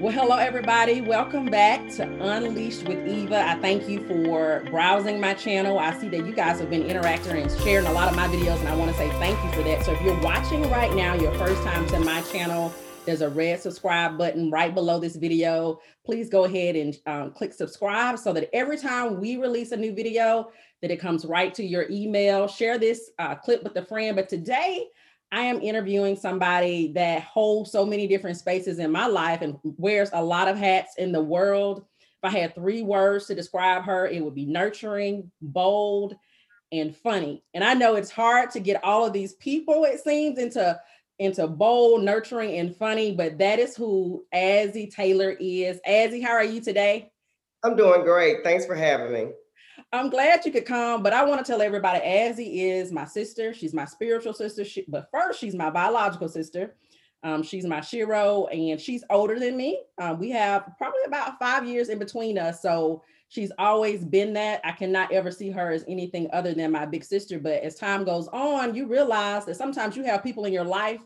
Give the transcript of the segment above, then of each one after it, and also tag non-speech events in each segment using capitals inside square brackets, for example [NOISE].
Well, hello, everybody. Welcome back to Unleashed with Eva. I thank you for browsing my channel. I see that you guys have been interacting and sharing a lot of my videos, and I want to say thank you for that. So, if you're watching right now, your first time to my channel, there's a red subscribe button right below this video. Please go ahead and um, click subscribe so that every time we release a new video, that it comes right to your email. Share this uh, clip with a friend. But today, I am interviewing somebody that holds so many different spaces in my life and wears a lot of hats in the world. If I had three words to describe her, it would be nurturing, bold, and funny. And I know it's hard to get all of these people, it seems, into into bold, nurturing, and funny, but that is who Azzy Taylor is. Azzy, how are you today? I'm doing great. Thanks for having me. I'm glad you could come, but I want to tell everybody Azzy is my sister. She's my spiritual sister, she, but first, she's my biological sister. Um, she's my Shiro, and she's older than me. Um, we have probably about five years in between us. So she's always been that. I cannot ever see her as anything other than my big sister. But as time goes on, you realize that sometimes you have people in your life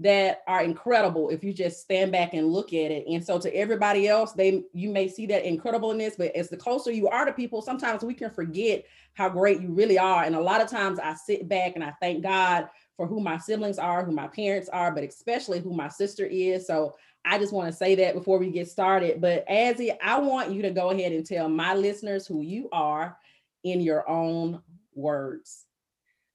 that are incredible if you just stand back and look at it. And so to everybody else, they you may see that incredibleness, but as the closer you are to people, sometimes we can forget how great you really are. And a lot of times I sit back and I thank God for who my siblings are, who my parents are, but especially who my sister is. So I just want to say that before we get started. But Azzy, I want you to go ahead and tell my listeners who you are in your own words.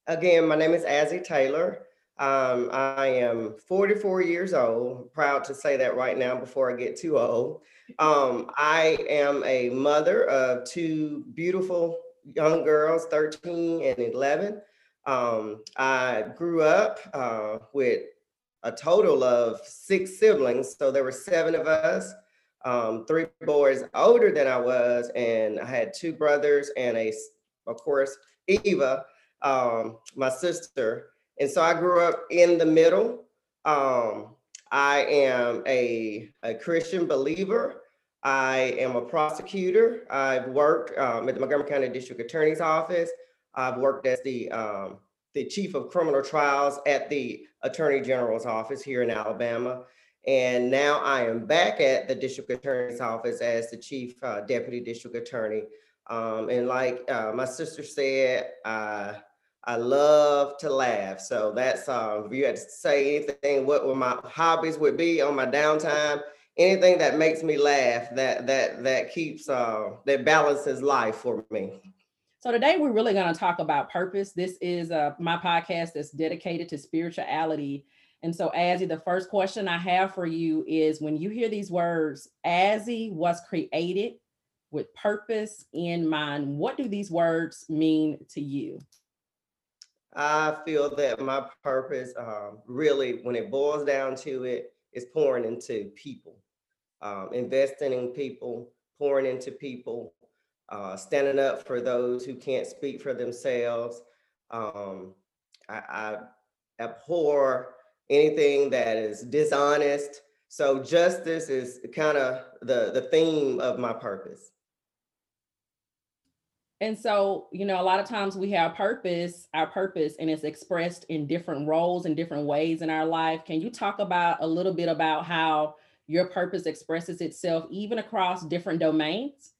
Again, my name is Azzy Taylor. Um, I am 44 years old. Proud to say that right now before I get too old. Um, I am a mother of two beautiful young girls, 13 and 11. Um, I grew up uh, with a total of six siblings. So there were seven of us, um, three boys older than I was, and I had two brothers and a, of course, Eva, um, my sister. And so I grew up in the middle. Um, I am a, a Christian believer. I am a prosecutor. I've worked um, at the Montgomery County District Attorney's Office. I've worked as the um, the chief of criminal trials at the Attorney General's office here in Alabama. And now I am back at the district attorney's office as the chief uh, deputy district attorney. Um, and like uh, my sister said, uh, I love to laugh. So that's uh, if you had to say anything, what would my hobbies would be on my downtime, anything that makes me laugh, that that that keeps uh, that balances life for me. So today we're really going to talk about purpose. This is uh, my podcast that's dedicated to spirituality. And so, Azzy, the first question I have for you is when you hear these words, Azzy was created with purpose in mind. What do these words mean to you? I feel that my purpose, um, really, when it boils down to it, is pouring into people, um, investing in people, pouring into people, uh, standing up for those who can't speak for themselves. Um, I, I abhor anything that is dishonest. So justice is kind of the the theme of my purpose. And so, you know, a lot of times we have purpose, our purpose, and it's expressed in different roles and different ways in our life. Can you talk about a little bit about how your purpose expresses itself even across different domains?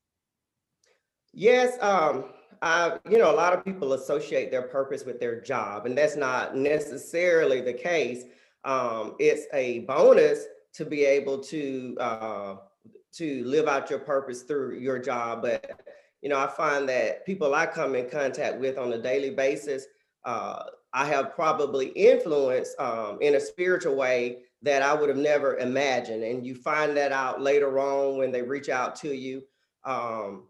Yes, um, I, you know, a lot of people associate their purpose with their job, and that's not necessarily the case. Um, it's a bonus to be able to uh, to live out your purpose through your job, but you know, I find that people I come in contact with on a daily basis, uh, I have probably influenced um, in a spiritual way that I would have never imagined. And you find that out later on when they reach out to you. Um,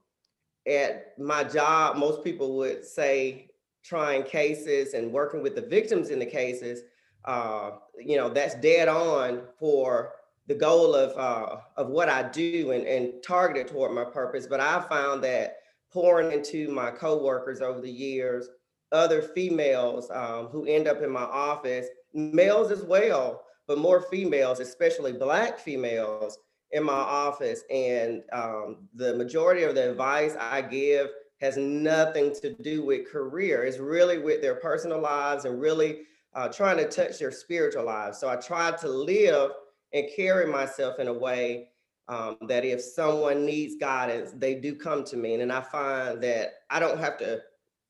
at my job, most people would say trying cases and working with the victims in the cases, uh, you know, that's dead on for the goal of uh, of what I do and, and targeted toward my purpose. But I found that pouring into my coworkers over the years, other females um, who end up in my office, males as well, but more females, especially Black females in my office. And um, the majority of the advice I give has nothing to do with career. It's really with their personal lives and really uh, trying to touch their spiritual lives. So I try to live and carry myself in a way um, that if someone needs guidance, they do come to me. And I find that I don't have to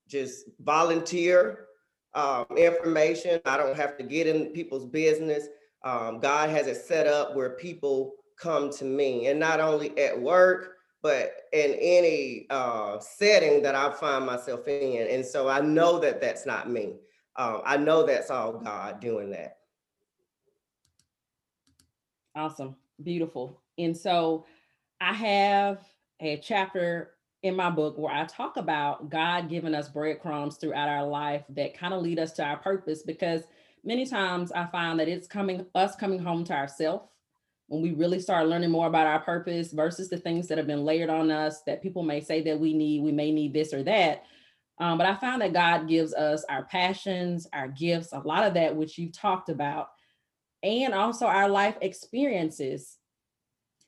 just volunteer um, information. I don't have to get in people's business. Um, God has it set up where people come to me, and not only at work, but in any uh, setting that I find myself in. And so I know that that's not me. Um, I know that's all God doing that. Awesome. Beautiful. And so I have a chapter in my book where I talk about God giving us breadcrumbs throughout our life that kind of lead us to our purpose because many times I find that it's coming us coming home to ourselves when we really start learning more about our purpose versus the things that have been layered on us that people may say that we need, we may need this or that. Um, but I found that God gives us our passions, our gifts, a lot of that which you've talked about, and also our life experiences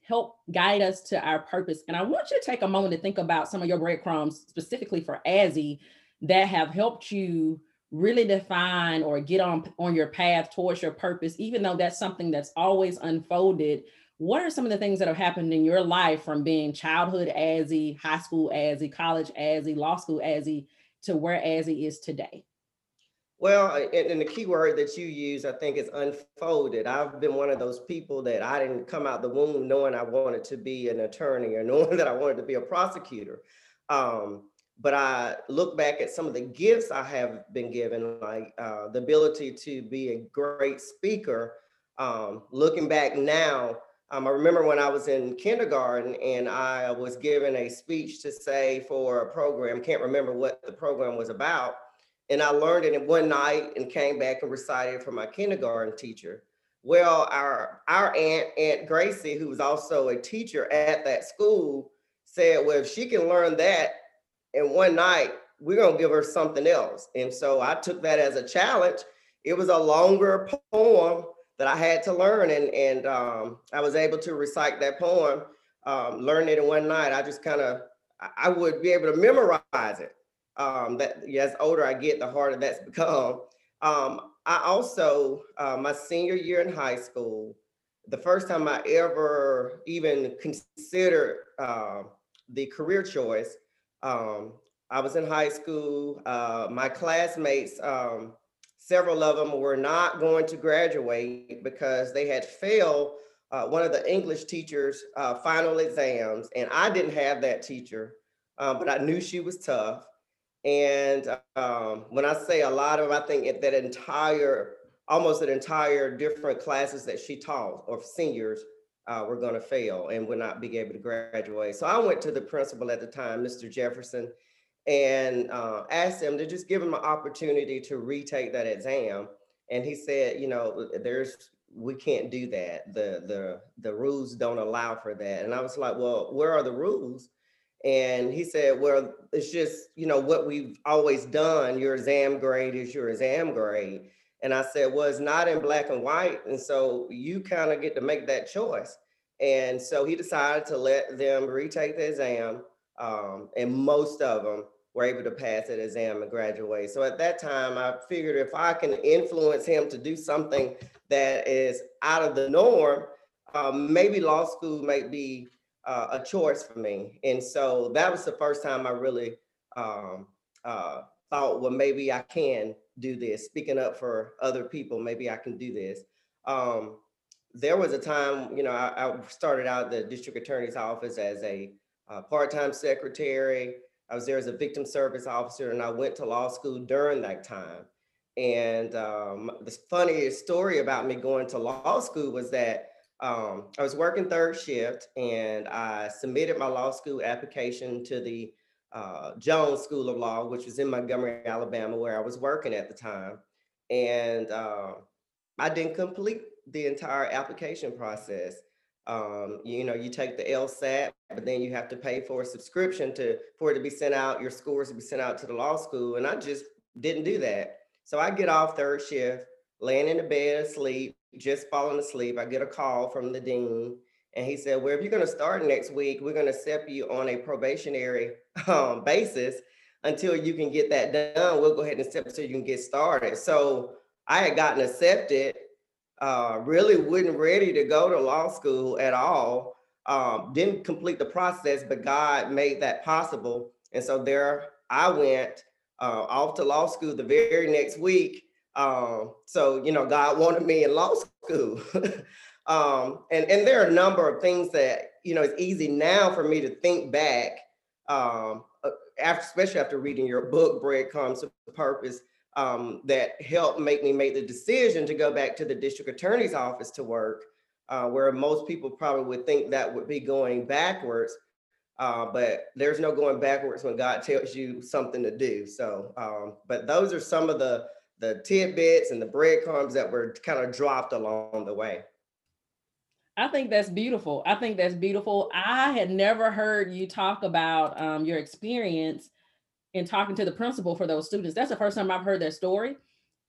help guide us to our purpose. And I want you to take a moment to think about some of your breadcrumbs, specifically for Azzy, that have helped you really define or get on on your path towards your purpose even though that's something that's always unfolded what are some of the things that have happened in your life from being childhood Azzy, high school Azzy, college Azzy, law school Azzy to where Azzy is today? Well, and, and, the key word that you use, I think, is unfolded. I've been one of those people that I didn't come out the womb knowing I wanted to be an attorney or [LAUGHS] knowing that I wanted to be a prosecutor. Um, but I look back at some of the gifts I have been given, like uh, the ability to be a great speaker. Um, looking back now, um, I remember when I was in kindergarten and I was given a speech to say for a program, can't remember what the program was about. And I learned it in one night and came back and recited for my kindergarten teacher. Well, our, our aunt, Aunt Gracie, who was also a teacher at that school, said, well, if she can learn that and one night we're gonna give her something else. And so I took that as a challenge. It was a longer poem that I had to learn, and and um, I was able to recite that poem, um, learn it in one night. I just kind of I would be able to memorize it. Um, that as older I get, the harder that's [LAUGHS] become. Um, I also uh, my senior year in high school, the first time I ever even considered uh, the career choice um, I was in high school. Uh, my classmates, um, several of them were not going to graduate because they had failed uh, one of the English teachers' uh, final exams. And I didn't have that teacher, uh, but I knew she was tough. And um, when I say a lot of, I think that entire, almost an entire different classes that she taught or seniors uh, were going to fail and would not be able to graduate. So I went to the principal at the time, Mr. Jefferson, and uh, asked him to just give him an opportunity to retake that exam. And he said, you know, there's we can't do that. The the the rules don't allow for that. And I was like, well, where are the rules? And he said, well, it's just, you know, what we've always done. Your exam grade is your exam grade. And I said, well, it's not in black and white. And so you kind of get to make that choice. And so he decided to let them retake the exam. Um, and most of them were able to pass that exam and graduate. So at that time, I figured if I can influence him to do something that is out of the norm, um, maybe law school might be uh, a choice for me. And so that was the first time I really um, uh, thought, well, maybe I can do this. Speaking up for other people, maybe I can do this. Um, there was a time, you know, I, I, started out the district attorney's office as a uh, part-time secretary. I was there as a victim service officer, and I went to law school during that time. And um, the funniest story about me going to law school was that um, I was working third shift, and I submitted my law school application to the uh, Jones School of Law, which was in Montgomery, Alabama, where I was working at the time. And uh, I didn't complete the entire application process. Um, you know, you take the LSAT, but then you have to pay for a subscription to for it to be sent out, your scores to be sent out to the law school. And I just didn't do that. So I get off third shift, laying in the bed asleep, just falling asleep. I get a call from the dean and he said, well, if you're going to start next week, we're going to set you on a probationary [LAUGHS] um, basis until you can get that done. We'll go ahead and step so you can get started. So I had gotten accepted, uh, really wasn't ready to go to law school at all. um, didn't complete the process, but God made that possible. And so there I went uh, off to law school the very next week. Um, so, you know, God wanted me in law school. [LAUGHS] um, and, and there are a number of things that, you know, it's easy now for me to think back, um, uh, after, especially after reading your book, Bread Breadcrumbs to Purpose, um, that helped make me make the decision to go back to the district attorney's office to work, uh, where most people probably would think that would be going backwards. Uh, but there's no going backwards when God tells you something to do. So, um, but those are some of the the tidbits and the breadcrumbs that were kind of dropped along the way. I think that's beautiful. I think that's beautiful. I had never heard you talk about um, your experience in talking to the principal for those students. That's the first time I've heard that story.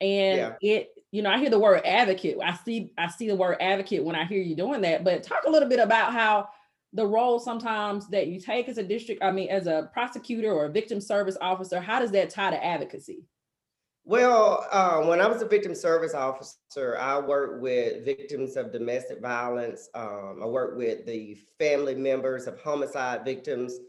And yeah. it, you know, I hear the word advocate. I see, I see the word advocate when I hear you doing that. But talk a little bit about how the role sometimes that you take as a district, I mean, as a prosecutor or a victim service officer, how does that tie to advocacy? Well, uh, when I was a victim service officer, I worked with victims of domestic violence. Um, I worked with the family members of homicide victims.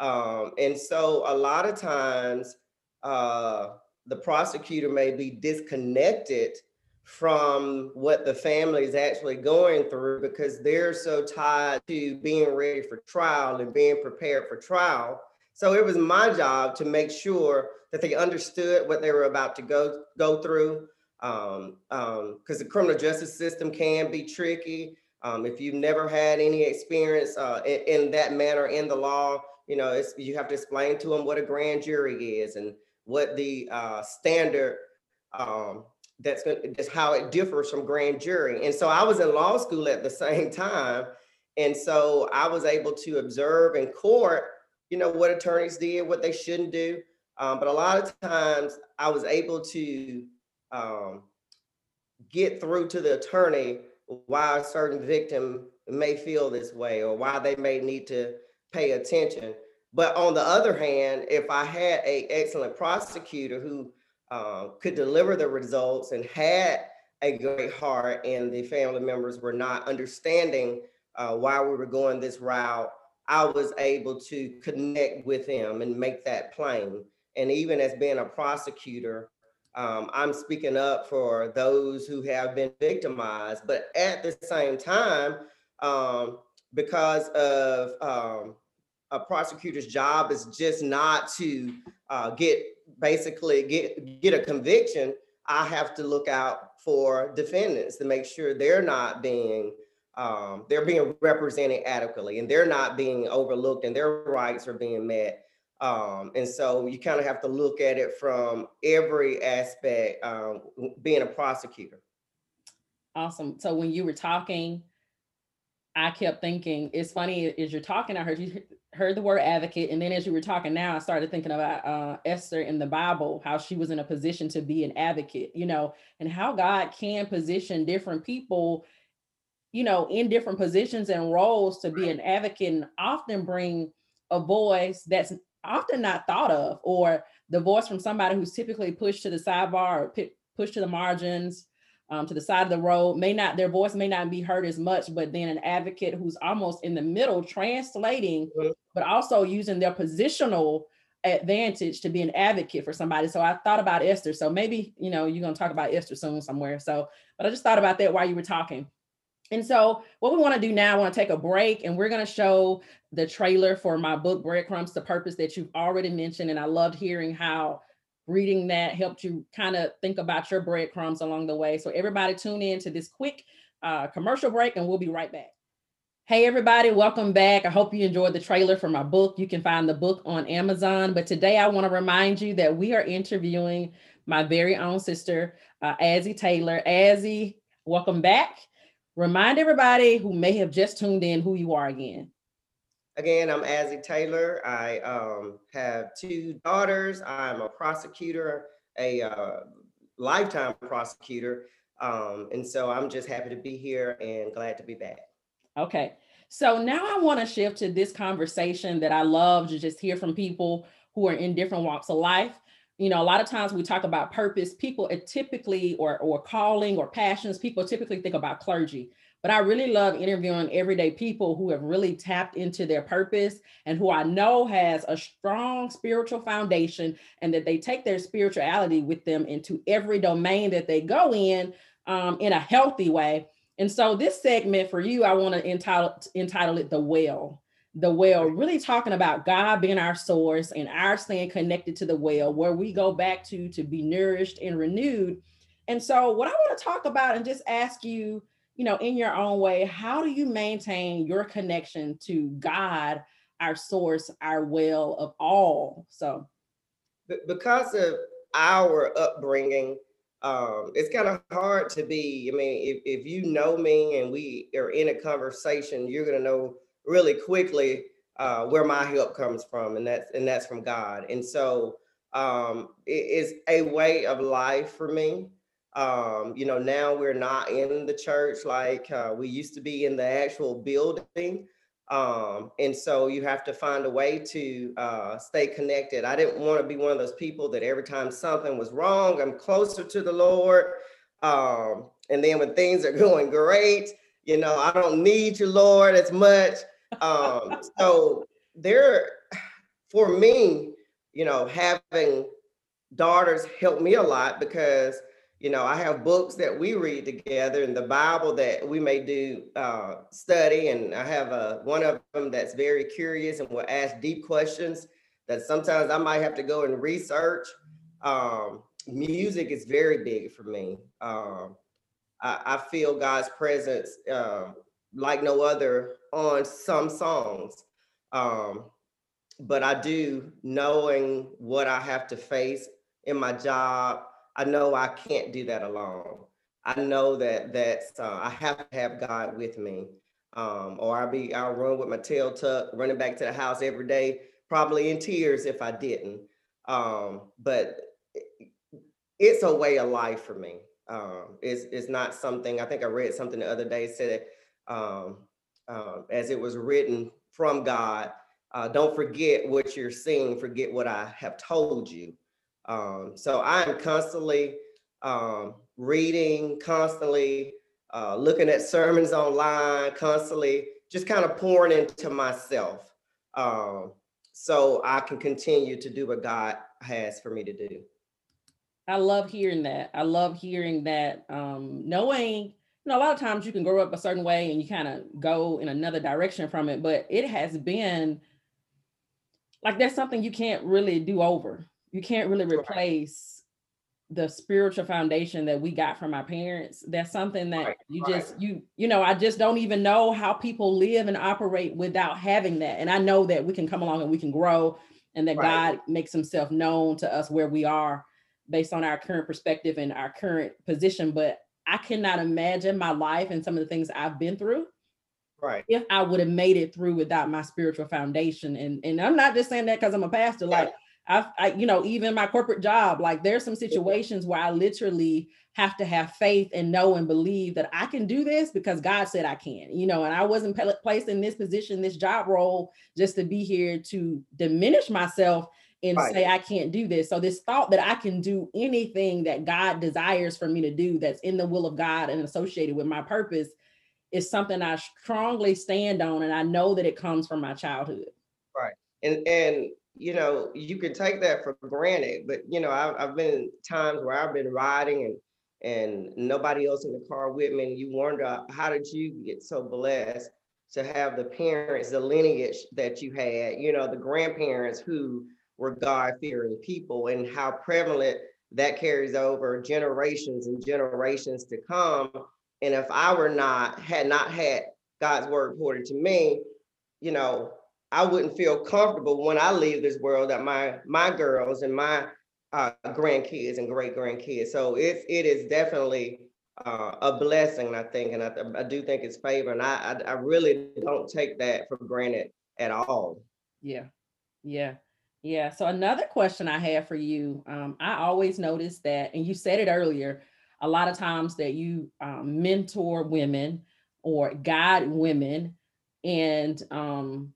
Um, and so a lot of times, uh, the prosecutor may be disconnected from what the family is actually going through because they're so tied to being ready for trial and being prepared for trial. So it was my job to make sure that they understood what they were about to go go through. Um, um, because the criminal justice system can be tricky. Um, if you've never had any experience uh, in, in, that manner in the law, you know, you have to explain to them what a grand jury is and what the uh, standard um, that's that's how it differs from grand jury. And so I was in law school at the [LAUGHS] same time. And so I was able to observe in court, you know, what attorneys did, what they shouldn't do. Um, but a lot of times I was able to um, get through to the attorney why a certain victim may feel this way or why they may need to pay attention. But on the other hand, if I had a excellent prosecutor who uh, could deliver the results and had a great heart and the family members were not understanding uh, why we were going this route, I was able to connect with them and make that plain. And even as being a prosecutor, um, I'm speaking up for those who have been victimized. But at the same time, um, because of um, a prosecutor's job is just not to uh, get basically get get a conviction, I have to look out for defendants to make sure they're not being um, they're being represented adequately and they're not being overlooked and their rights are being met. Um, and so you kind of have to look at it from every aspect, um, being a prosecutor. Awesome. So when you were talking, I kept thinking, it's funny as you're talking, I heard you heard the word advocate. And then as you were talking now, I started thinking about uh, Esther in the Bible, how she was in a position to be an advocate, you know, and how God can position different people, you know, in different positions and roles to be an advocate and often bring a voice that's often not thought of or the voice from somebody who's typically pushed to the sidebar or pushed to the margins um, to the side of the road may not their voice may not be heard as much but then an advocate who's almost in the middle translating mm-hmm. but also using their positional advantage to be an advocate for somebody. So i thought about esther. So maybe you know you're going to talk about esther soon somewhere. So but i just thought about that while you were talking and so what we want to do now, I want to take a break and we're going to show the trailer for my book, Breadcrumbs to Purpose, that you've already mentioned. And I loved hearing how reading that helped you kind of think about your breadcrumbs along the way. So everybody tune in to this quick uh, commercial break and we'll be right back. Hey everybody, welcome back. I hope you enjoyed the trailer for my book. You can find the book on Amazon. But today I want to remind you that we are interviewing my very own sister, uh, Taylor. Azzie, welcome back. Remind everybody who may have just tuned in who you are again. Again, I'm Azzie Taylor. I um, have two daughters. I'm a prosecutor, a uh, lifetime prosecutor. Um, and so I'm just happy to be here and glad to be back. Okay. So now I want to shift to this conversation that I love to just hear from people who are in different walks of life. You know, a lot of times we talk about purpose, people typically or or calling or passions, people typically think about clergy. but I really love interviewing everyday people who have really tapped into their purpose and who I know has a strong spiritual foundation and that they take their spirituality with them into every domain that they go in um, in a healthy way. And so this segment for you, I want to entitle entitle it the well. The well, really talking about God being our source and our staying connected to the well, where we go back to to be nourished and renewed. And so, what I want to talk about and just ask you, you know, in your own way, how do you maintain your connection to God, our source, our well of all? So, because of our upbringing, um, it's kind of hard to be. I mean, if, if you know me and we are in a conversation, you're gonna know really quickly uh, where my help comes from, and that's and that's from God. And so um, it is a way of life for me. Um, you know, now we're not in the church like uh, we used to be in the actual building. Um, and so you have to find a way to uh, stay connected. I didn't want to be one of those people that every time something was wrong, I'm closer to the Lord. Um, and then when things are [LAUGHS] going great, you know, I don't need you, Lord, as much. Um, so there, for me, you know, having daughters helped me a lot because you know, I have books that we read together and the Bible that we may do uh, study. And I have a, one of them that's very curious and will ask deep questions that sometimes I might have to go and research. Um, music is very big for me. Um, I, I, feel God's presence uh, like no other on some songs. Um, but I do knowing what I have to face in my job I know I can't do that alone. I know that that's uh, I have to have God with me, um, or I'll be I'll run with my tail tucked, running back to the house every day, probably in tears if I didn't. Um, but it's a way of life for me. Um, it's it's not something I think I read something the other day said um, uh, as it was written from God. Uh, don't forget what you're seeing. Forget what I have told you. Um, so I am constantly um, reading, constantly uh, looking at sermons online, constantly just kind of pouring into myself um, so I can continue to do what God has for me to do. I love hearing that. I love hearing that, um, knowing, you know, a lot of times you can grow up a certain way and you kind of go in another direction from it, but it has been like that's something you can't really do over you can't really replace the spiritual foundation that we got from our parents that's something that right, you right. just you you know i just don't even know how people live and operate without having that and i know that we can come along and we can grow and that right. god makes himself known to us where we are based on our current perspective and our current position but i cannot imagine my life and some of the things i've been through right. if i would have made it through without my spiritual foundation. And and i'm not just saying that because i'm a pastor like I've, I, you know, even my corporate job, like there's some situations where I literally have to have faith and know and believe that I can do this because God said I can, you know, and I wasn't placed in this position, this job role, just to be here to diminish myself and right. say I can't do this. So this thought that I can do anything that God desires for me to do that's in the will of God and associated with my purpose is something I strongly stand on and I know that it comes from my childhood. Right. And and you know, you can take that for granted, but you know, I've, I've been times where I've been riding and and nobody else in the car with me, and you wonder how did you get so blessed to have the parents, the lineage that you had, you know, the grandparents who were God-fearing people, and how prevalent that carries over generations and generations to come. And if I were not had not had God's word reported to me, you know, I wouldn't feel comfortable when I leave this world that my my girls and my uh, grandkids and great grandkids. So it's it is definitely uh, a blessing, I think, and I, I do think it's favor, and I, I I really don't take that for granted at all. Yeah, yeah, yeah. So another question I have for you, um, I always notice that, and you said it earlier, a lot of times that you um, mentor women or guide women, and um,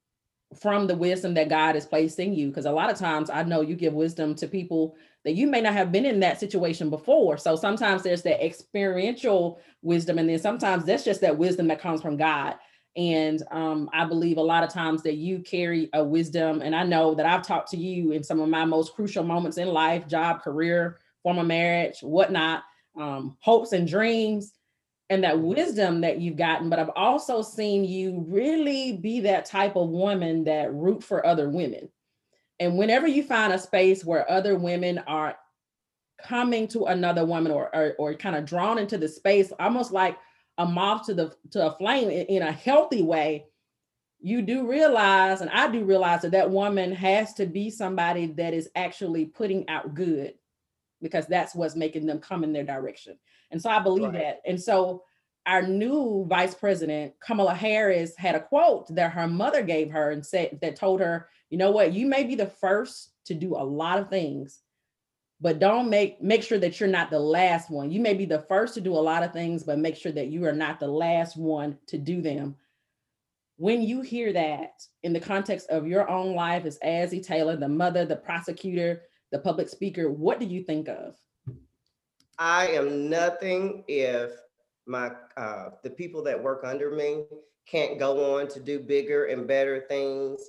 from the wisdom that God has placed in you. Because a lot of times I know you give wisdom to people that you may not have been in that situation before. So sometimes there's that experiential wisdom, and then sometimes that's just that wisdom that comes from God. And um, I believe a lot of times that you carry a wisdom, and I know that I've talked to you in some of my most crucial moments in life job, career, former marriage, whatnot, um, hopes and dreams, and that wisdom that you've gotten. But I've also seen you really be that type of woman that root for other women. And whenever you find a space where other women are coming to another woman or, or, or kind of drawn into the space, almost like a moth to the to a flame in, in a healthy way, you do realize, and I do realize that that woman has to be somebody that is actually putting out good, because that's what's making them come in their direction. And so I believe right. that. And so our new vice president, Kamala Harris, had a quote that her mother gave her and said that told her, you know what, you may be the first to do a lot of things, but don't make make sure that you're not the last one. You may be the first to do a lot of things, but make sure that you are not the last one to do them. When you hear that in the context of your own life as Azzy Taylor, the mother, the prosecutor, the public speaker, what do you think of? I am nothing if my uh, the people that work under me can't go on to do bigger and better things.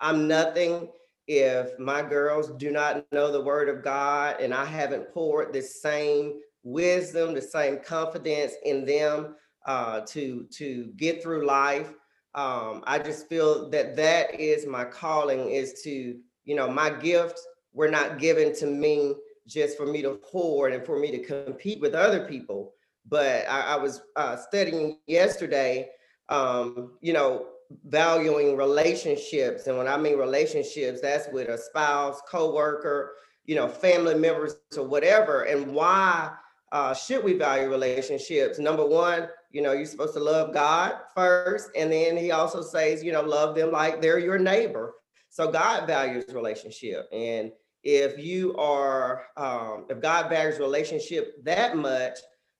I'm nothing if my girls do not know the word of God and I haven't poured the same wisdom, the same confidence in them uh, to to get through life. Um, I just feel that that is my calling is to you know my gifts were not given to me just for me to pour and for me to compete with other people. But I, I was uh, studying yesterday, um, you know, valuing relationships. And when I mean relationships, that's with a spouse, coworker, you know, family members or whatever. And why uh, should we value relationships? Number one, you know, you're supposed to love God first. And then he also says, you know, love them like they're your neighbor. So God values relationship. And if you are, um, if God values relationship that much,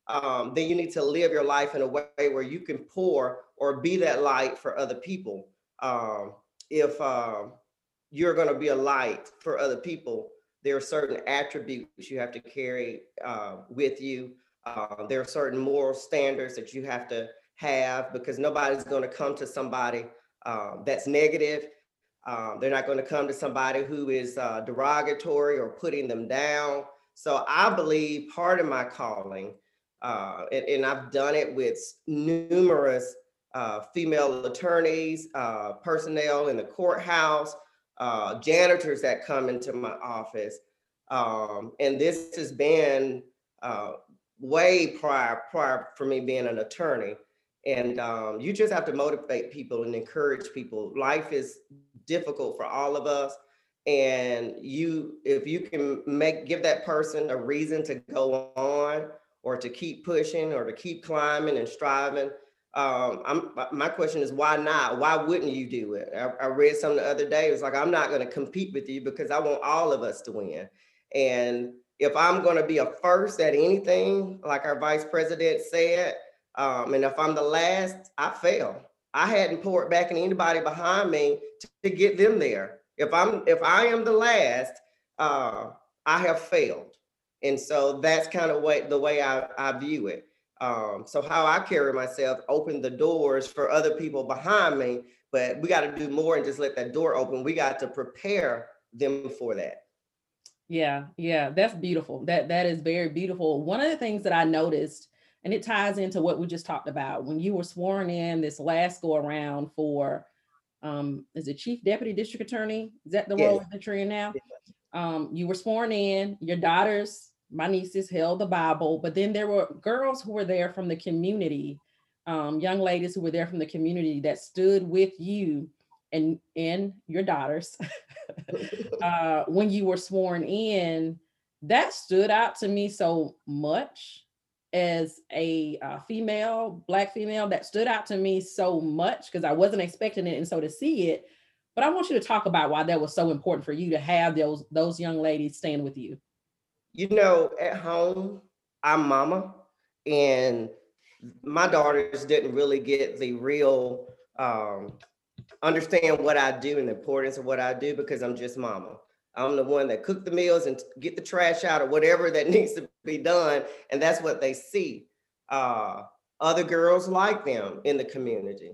um, then you need to live your life in a way where you can pour or be that light for other people. Um, if um, you're going to be a light for other people, there are certain attributes you have to carry uh, with you. Uh, there are certain moral standards that you have to have because nobody's going to come to somebody uh, that's negative. Um, they're not going to come to somebody who is uh, derogatory or putting them down. So I believe part of my calling, uh, and, and, I've done it with numerous uh, female attorneys, uh, personnel in the courthouse, uh, janitors that come into my office. Um, and this has been uh, way prior, prior for me being an attorney. And um, you just have to motivate people and encourage people. Life is difficult for all of us. And you, if you can make give that person a reason to go on or to keep pushing or to keep climbing and striving, um, I'm, my question is why not? Why wouldn't you do it? I, I read something the other day. It was like, I'm not going to compete with you because I want all of us to win. And if I'm going to be a first at anything, like our vice president said, um, and if I'm the last, I fail. I hadn't poured back in anybody behind me to, to get them there. If I'm if I am the last, uh, I have failed. And so that's kind of what the way I, I view it. Um, so how I carry myself, open the doors for other people behind me, but we got to do more and just let that door open. We got to prepare them for that. Yeah, yeah, that's beautiful. That that is very beautiful. One of the things that I noticed, and it ties into what we just talked about, when you were sworn in this last go around for um is it chief deputy district attorney? Is that the yes. role that you're in now? Yes. Um, you were sworn in, your daughters my nieces held the Bible, but then there were girls who were there from the community, um, young ladies who were there from the community that stood with you and and your daughters [LAUGHS] uh, when you were sworn in. That stood out to me so much as a uh, female, black female. That stood out to me so much because I wasn't expecting it, and so to see it. But I want you to talk about why that was so important for you to have those those young ladies stand with you you know, at home, I'm mama, and my daughters didn't really get the real um, understand what I do and the importance of what I do because I'm just mama. I'm the one that cook the meals and get the trash out or whatever that [LAUGHS] needs to be done. And that's what they see. Uh, other girls like them in the community.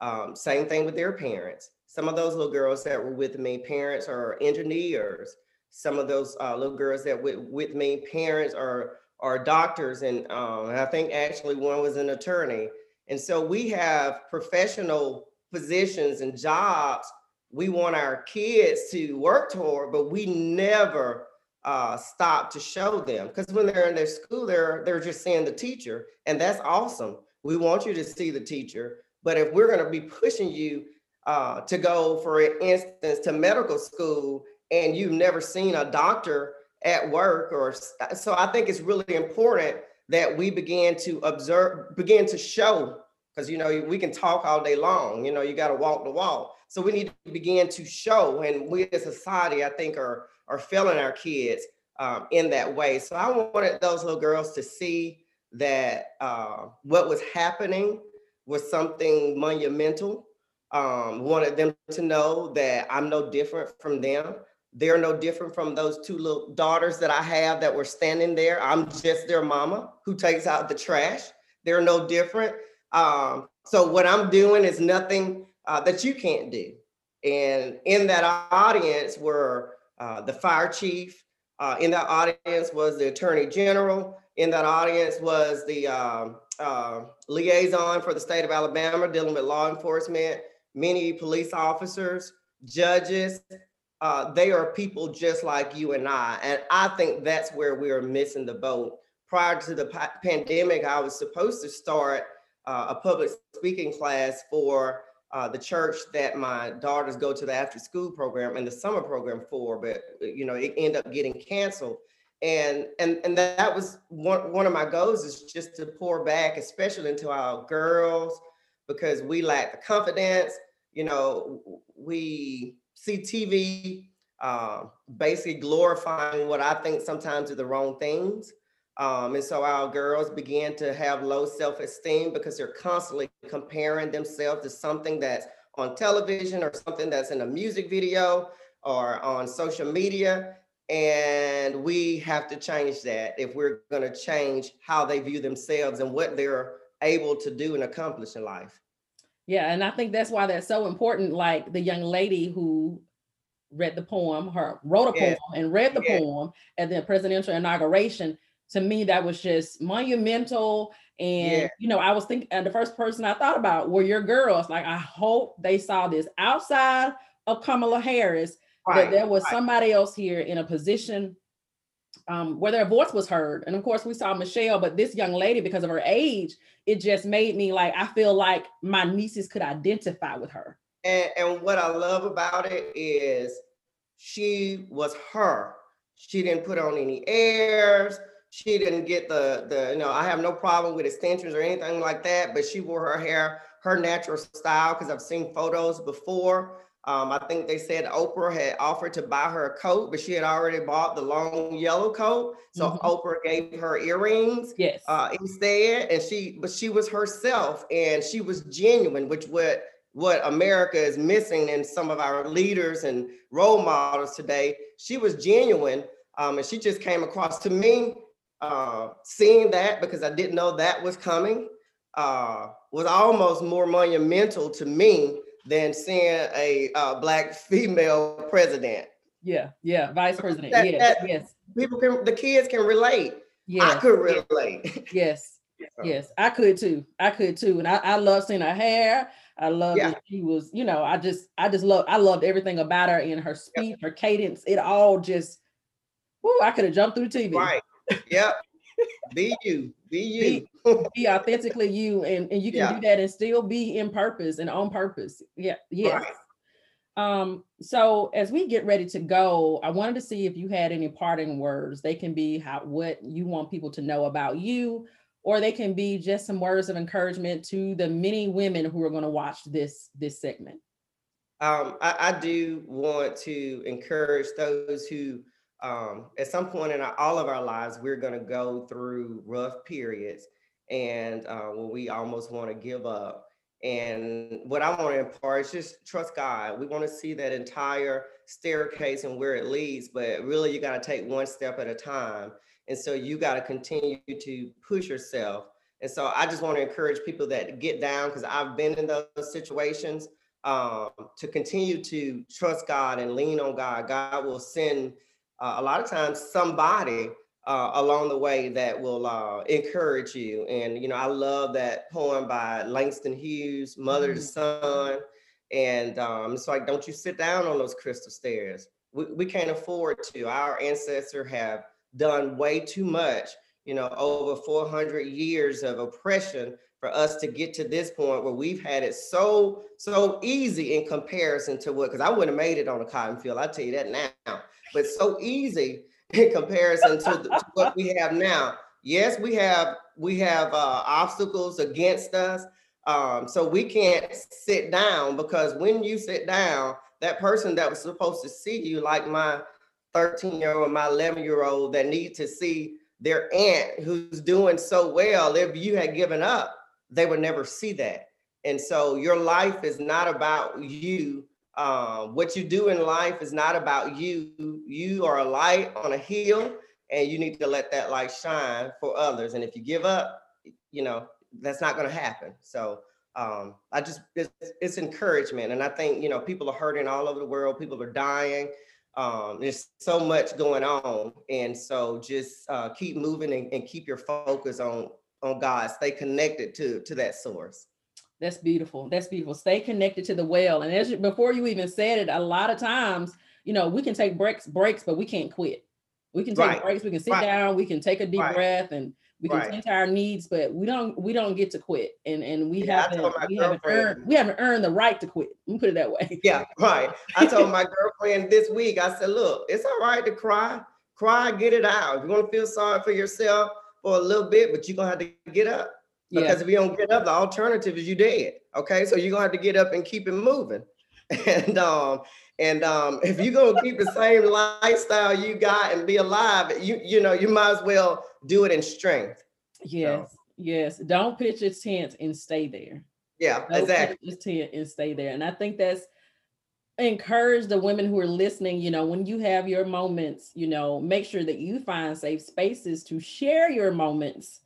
Um, same thing with their parents. Some of those little girls that were with me, parents are engineers. Some of those uh, little girls that were with me, parents are are doctors, and, um, I think actually one was an attorney. And so we have professional positions and jobs we want our kids to work toward, but we never uh, stop to show them because when they're in their school, they're they're just seeing the teacher, and that's awesome. We want you to see the teacher, but if we're going to be pushing you uh, to go, for instance, to medical school, and you've never seen a doctor at work, or so, I think it's really important that we begin to observe, begin to show, because you know we can talk all day long. You know, you got to walk the walk so we need to begin to show, and we as a society, I think, are are failing our kids um, in that way. So I wanted those little girls to see that uh, what was happening was something monumental. Um, wanted them to know that I'm no different from them. They're no different from those two little daughters that I have that were standing there. I'm just their mama who takes out the trash. They're no different. Um, so what I'm doing is nothing uh, that you can't do. And in that audience were uh, the fire chief. Uh, in that audience was the attorney general. In that audience was the um, uh, liaison for the state of Alabama dealing with law enforcement, many police officers, judges. Uh, they are people just like you and I. And I think that's where we are missing the boat. Prior to the pa- pandemic, I was supposed to start uh, a public speaking class for uh, the church that my daughters go to the after school program and the summer program for, but you know, it ended up getting canceled. And and and that was one, one of my goals is just to pour back, especially into our girls, because we lack the confidence. You know, we see TV uh, basically glorifying what I think sometimes are the wrong things. Um, and so our girls began to have low self-esteem because they're constantly comparing themselves to something that's on television or something that's in a music video or on social media. And we have to change that if we're going to change how they view themselves and what they're able to do and accomplish in life. Yeah, and I think that's why that's so important. Like the young lady who read the poem, her wrote a poem and read the poem at the presidential inauguration to me that was just monumental and yeah. you know i was thinking and uh, the first person i thought about were your girls like i hope they saw this outside of kamala harris right. that there was right. somebody else here in a position um, where their voice was heard. And of course we saw michelle but this young lady because of her age it just made me like i feel like my nieces could identify with her. And, and what i love about it is she was her. She didn't put on any airs. She didn't get the the you know I have no problem with extensions or anything like that, but she wore her hair her natural style because I've seen photos before. Um, I think they said Oprah had offered to buy her a coat, but she had already bought the long yellow coat. So mm-hmm. Oprah gave her earrings yes. uh, instead, and she but she was herself and she was genuine, which what what America is missing in some of our leaders and role models today. She was genuine, um, and she just came across to me uh, seeing that because I didn't know that was coming uh, was almost more monumental to me than seeing a uh, black female president. Yeah, yeah, vice president. That, yes, that yes. People can, the kids can relate. Yeah, I could relate. Yes, [LAUGHS] yes, I could too. I could too, and I, I love seeing her hair. I love yeah. that she was, you know, I just, I just love, I loved everything about her in her speech, her cadence. It all just, whoo, I could have jumped through the TV. Right yep. Be you. Be you. Be, [LAUGHS] be authentically you. And, and you can yeah. do that and still be in purpose and on purpose. Yeah. Yes. Right. Um, so as we get ready to go, I wanted to see if you had any parting words. They can be how what you want people to know about you, or they can be just some words of encouragement to the many women who are going to watch this this segment. Um, I, I do want to encourage those who um, at some point in our, all of our lives, we're going to go through rough periods and uh, when we almost want to give up. And what I want to impart is just trust God. We want to see that entire staircase and where it leads, but really you got to take one step at a time. And so you got to continue to push yourself. And so I just want to encourage people that get down because I've been in those situations um, to continue to trust God and lean on God. God will send uh, a lot of times somebody uh, along the way that will uh, encourage you. And, you know, I love that poem by Langston Hughes, Mother to mm-hmm. Son. And um, it's like, don't you sit down on those crystal stairs. We, we can't afford to. Our ancestors have done way too much, you know, over 400 years of oppression for us to get to this point where we've had it so, so easy in comparison to what, because I wouldn't have made it on a cotton field. I'll tell you that now, but so easy [LAUGHS] in comparison to, the, to what we have now. Yes, we have we have uh, obstacles against us, um, so we can't sit down because when you sit down, that person that was supposed to see you, like my 13 year old, my 11 year old, that need to see their aunt who's doing so well. If you had given up, they would never see that. And so your life is not about you um, what you do in life is not about you. You are a light on a hill, and you need to let that light shine for others. And if you give up, you know that's not going to happen. So um, I just it's, it's, encouragement, and I think you know people are hurting all over the world. People are dying. Um, there's so much going on, and so just uh, keep moving and, and keep your focus on on God. Stay connected to to that source. That's beautiful. That's beautiful. Stay connected to the well. And as you, before you even said it, a lot of times, you know, we can take breaks, breaks, but we can't quit. We can take right. breaks. We can sit right. down. We can take a deep right. breath, and we can tend to our needs. But we don't. We don't get to quit. And and we yeah, haven't. We haven't earned. We haven't earned the right to quit. Let me put it that way. Yeah, right. I told my [LAUGHS] girlfriend this week. I said, "Look, it's all right to cry. Cry, get it out. If you want to feel sorry for yourself for a little bit, but you're gonna have to get up." Because yeah. if you don't get up, the alternative is you dead. Okay, so you're gonna have to get up and keep it moving. [LAUGHS] And um, and um, if you're gonna keep the same lifestyle you got and be alive, you you know, you might as well do it in strength. Yes, so. yes. Don't pitch a tent and stay there. Yeah, Don't exactly. Pitch a tent and stay there. And I think that's encourage the women who are listening, you know, when you have your moments, you know, make sure that you find safe spaces to share your moments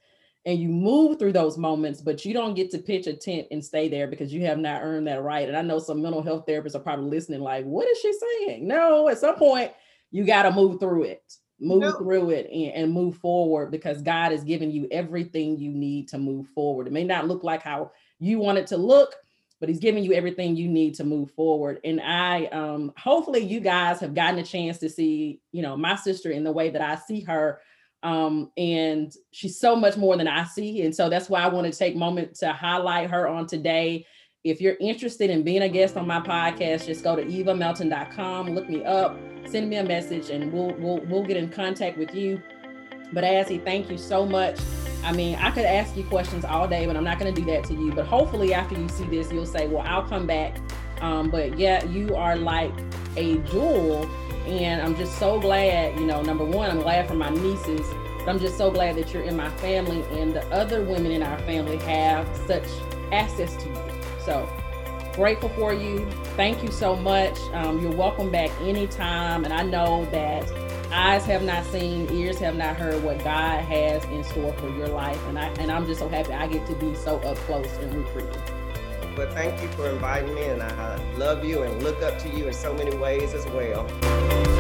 and you move through those moments, but you don't get to pitch a tent and stay there because you have not earned that right. And I know some mental health therapists are probably listening, like, what is she saying? No, at some point, you got to move through it, move no. through it and, and move forward because God has given you everything you need to move forward. It may not look like how you want it to look, but he's giving you everything you need to move forward. And I um hopefully you guys have gotten a chance to see, you know, my sister in the way that I see her um, and she's so much more than I see. And so that's why I want to take moment to highlight her on today. If you're interested in being a guest on my podcast, just go to evamelton.com, look me up, send me a message, and we'll we'll we'll get in contact with you. But Azzy, thank you so much. I mean, I could ask you questions all day, but I'm not going to do that to you. But hopefully, after you see this, you'll say, "Well, I'll come back." Um, but yeah, you are like a jewel and I'm just so glad, you know, number one, I'm glad for my nieces, but I'm just so glad that you're in my family and the other women in our family have such access to you. So grateful for you. Thank you so much. Um, you're welcome back anytime. And I know that eyes have not seen, ears have not heard what God has in store for your life. And I and I'm just so happy I get to be so up close and root for. But thank you for inviting me, and I love you and look up to you in so many ways as well.